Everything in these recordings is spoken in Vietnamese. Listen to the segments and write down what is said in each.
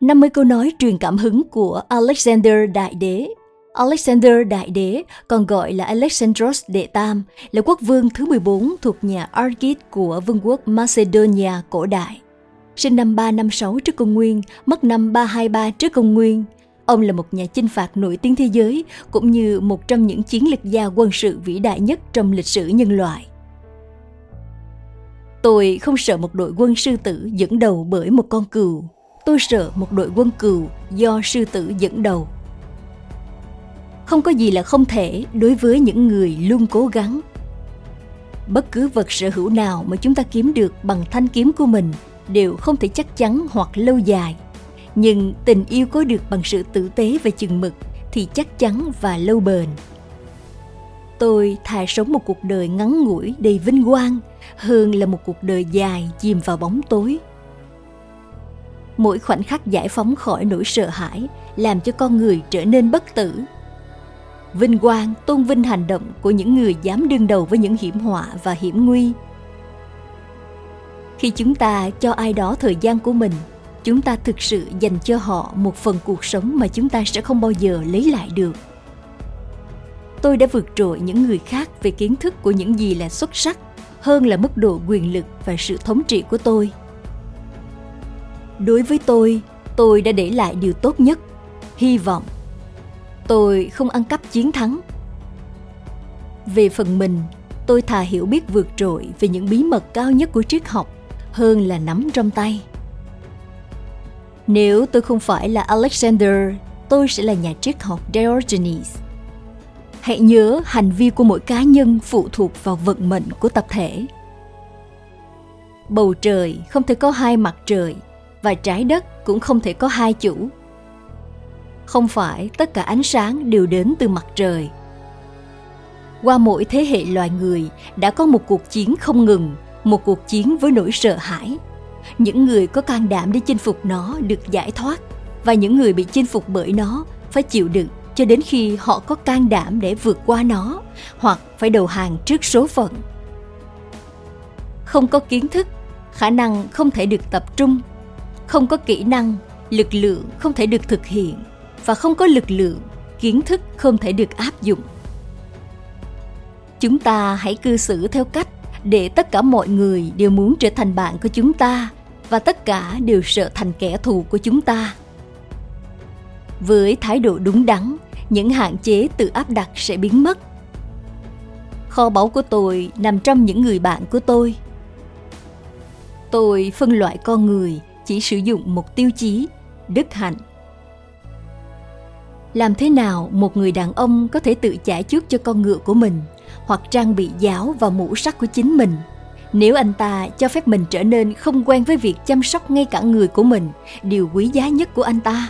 50 câu nói truyền cảm hứng của Alexander Đại Đế. Alexander Đại Đế, còn gọi là Alexandros Đệ Tam, là quốc vương thứ 14 thuộc nhà Argit của vương quốc Macedonia cổ đại. Sinh năm 356 trước công nguyên, mất năm 323 trước công nguyên. Ông là một nhà chinh phạt nổi tiếng thế giới, cũng như một trong những chiến lược gia quân sự vĩ đại nhất trong lịch sử nhân loại. Tôi không sợ một đội quân sư tử dẫn đầu bởi một con cừu tôi sợ một đội quân cừu do sư tử dẫn đầu. Không có gì là không thể đối với những người luôn cố gắng. Bất cứ vật sở hữu nào mà chúng ta kiếm được bằng thanh kiếm của mình đều không thể chắc chắn hoặc lâu dài. Nhưng tình yêu có được bằng sự tử tế và chừng mực thì chắc chắn và lâu bền. Tôi thà sống một cuộc đời ngắn ngủi đầy vinh quang hơn là một cuộc đời dài chìm vào bóng tối mỗi khoảnh khắc giải phóng khỏi nỗi sợ hãi, làm cho con người trở nên bất tử. Vinh quang, tôn vinh hành động của những người dám đương đầu với những hiểm họa và hiểm nguy. Khi chúng ta cho ai đó thời gian của mình, chúng ta thực sự dành cho họ một phần cuộc sống mà chúng ta sẽ không bao giờ lấy lại được. Tôi đã vượt trội những người khác về kiến thức của những gì là xuất sắc hơn là mức độ quyền lực và sự thống trị của tôi đối với tôi tôi đã để lại điều tốt nhất. Hy vọng tôi không ăn cắp chiến thắng. Về phần mình, tôi thà hiểu biết vượt trội về những bí mật cao nhất của triết học hơn là nắm trong tay. Nếu tôi không phải là alexander, tôi sẽ là nhà triết học diogenes. Hãy nhớ hành vi của mỗi cá nhân phụ thuộc vào vận mệnh của tập thể. Bầu trời không thể có hai mặt trời và trái đất cũng không thể có hai chủ. Không phải tất cả ánh sáng đều đến từ mặt trời. Qua mỗi thế hệ loài người, đã có một cuộc chiến không ngừng, một cuộc chiến với nỗi sợ hãi. Những người có can đảm để chinh phục nó được giải thoát, và những người bị chinh phục bởi nó phải chịu đựng cho đến khi họ có can đảm để vượt qua nó, hoặc phải đầu hàng trước số phận. Không có kiến thức, khả năng không thể được tập trung không có kỹ năng, lực lượng không thể được thực hiện, và không có lực lượng, kiến thức không thể được áp dụng. Chúng ta hãy cư xử theo cách để tất cả mọi người đều muốn trở thành bạn của chúng ta, và tất cả đều sợ thành kẻ thù của chúng ta. Với thái độ đúng đắn, những hạn chế tự áp đặt sẽ biến mất. Kho báu của tôi nằm trong những người bạn của tôi. Tôi phân loại con người chỉ sử dụng một tiêu chí, đức hạnh. Làm thế nào một người đàn ông có thể tự trả trước cho con ngựa của mình hoặc trang bị giáo và mũ sắt của chính mình? Nếu anh ta cho phép mình trở nên không quen với việc chăm sóc ngay cả người của mình, điều quý giá nhất của anh ta?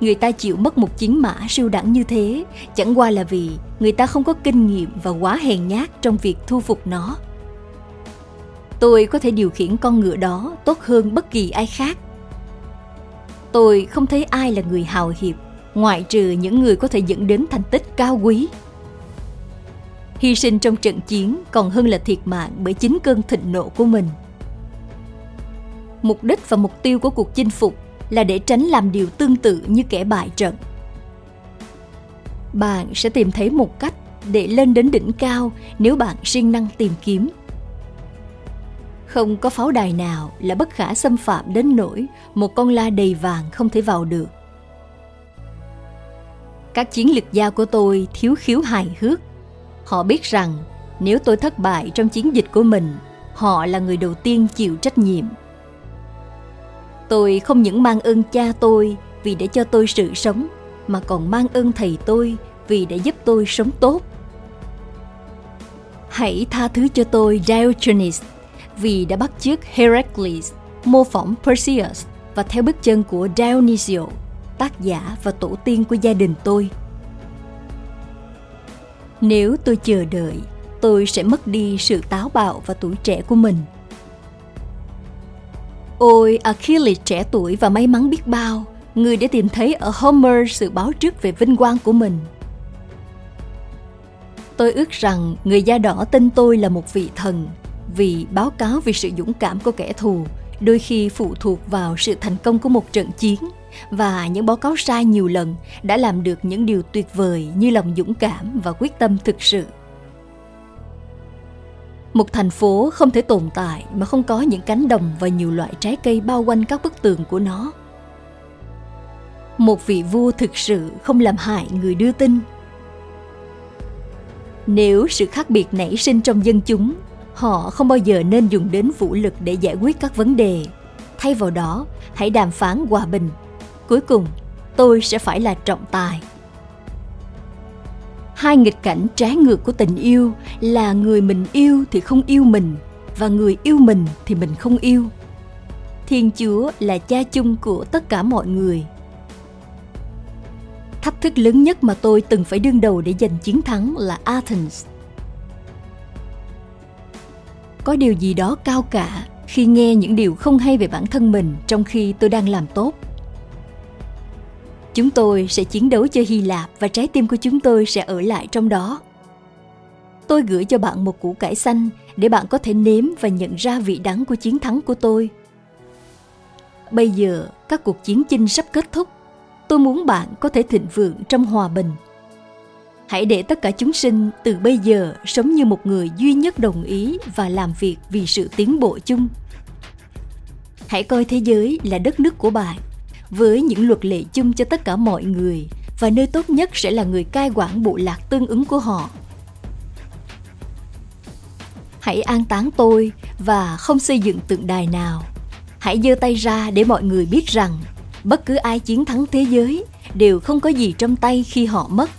Người ta chịu mất một chiến mã siêu đẳng như thế, chẳng qua là vì người ta không có kinh nghiệm và quá hèn nhát trong việc thu phục nó tôi có thể điều khiển con ngựa đó tốt hơn bất kỳ ai khác. Tôi không thấy ai là người hào hiệp, ngoại trừ những người có thể dẫn đến thành tích cao quý. Hy sinh trong trận chiến còn hơn là thiệt mạng bởi chính cơn thịnh nộ của mình. Mục đích và mục tiêu của cuộc chinh phục là để tránh làm điều tương tự như kẻ bại trận. Bạn sẽ tìm thấy một cách để lên đến đỉnh cao nếu bạn siêng năng tìm kiếm không có pháo đài nào là bất khả xâm phạm đến nỗi một con la đầy vàng không thể vào được. Các chiến lược gia của tôi thiếu khiếu hài hước. Họ biết rằng nếu tôi thất bại trong chiến dịch của mình, họ là người đầu tiên chịu trách nhiệm. Tôi không những mang ơn cha tôi vì đã cho tôi sự sống, mà còn mang ơn thầy tôi vì đã giúp tôi sống tốt. Hãy tha thứ cho tôi Diogenes vì đã bắt chước Heracles, mô phỏng Perseus và theo bước chân của Dionysio, tác giả và tổ tiên của gia đình tôi. Nếu tôi chờ đợi, tôi sẽ mất đi sự táo bạo và tuổi trẻ của mình. Ôi Achilles trẻ tuổi và may mắn biết bao, người đã tìm thấy ở Homer sự báo trước về vinh quang của mình. Tôi ước rằng người da đỏ tin tôi là một vị thần vì báo cáo về sự dũng cảm của kẻ thù, đôi khi phụ thuộc vào sự thành công của một trận chiến. Và những báo cáo sai nhiều lần đã làm được những điều tuyệt vời như lòng dũng cảm và quyết tâm thực sự. Một thành phố không thể tồn tại mà không có những cánh đồng và nhiều loại trái cây bao quanh các bức tường của nó. Một vị vua thực sự không làm hại người đưa tin. Nếu sự khác biệt nảy sinh trong dân chúng họ không bao giờ nên dùng đến vũ lực để giải quyết các vấn đề. Thay vào đó, hãy đàm phán hòa bình. Cuối cùng, tôi sẽ phải là trọng tài. Hai nghịch cảnh trái ngược của tình yêu là người mình yêu thì không yêu mình và người yêu mình thì mình không yêu. Thiên chúa là cha chung của tất cả mọi người. Thách thức lớn nhất mà tôi từng phải đương đầu để giành chiến thắng là athens có điều gì đó cao cả khi nghe những điều không hay về bản thân mình trong khi tôi đang làm tốt. Chúng tôi sẽ chiến đấu cho hy lạp và trái tim của chúng tôi sẽ ở lại trong đó. Tôi gửi cho bạn một củ cải xanh để bạn có thể nếm và nhận ra vị đắng của chiến thắng của tôi. Bây giờ các cuộc chiến chinh sắp kết thúc. Tôi muốn bạn có thể thịnh vượng trong hòa bình hãy để tất cả chúng sinh từ bây giờ sống như một người duy nhất đồng ý và làm việc vì sự tiến bộ chung. Hãy coi thế giới là đất nước của bạn với những luật lệ chung cho tất cả mọi người và nơi tốt nhất sẽ là người cai quản bộ lạc tương ứng của họ. Hãy an táng tôi và không xây dựng tượng đài nào. Hãy giơ tay ra để mọi người biết rằng bất cứ ai chiến thắng thế giới đều không có gì trong tay khi họ mất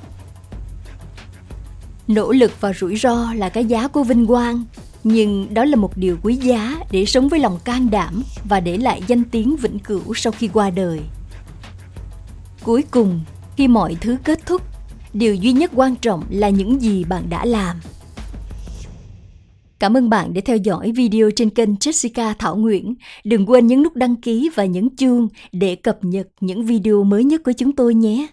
nỗ lực và rủi ro là cái giá của vinh quang, nhưng đó là một điều quý giá để sống với lòng can đảm và để lại danh tiếng vĩnh cửu sau khi qua đời cuối cùng, khi mọi thứ kết thúc, điều duy nhất quan trọng là những gì bạn đã làm Cảm ơn bạn đã theo dõi video trên kênh Jessica Thảo Nguyễn. Đừng quên nhấn nút đăng ký và nhấn chuông để cập nhật những video mới nhất của chúng tôi nhé.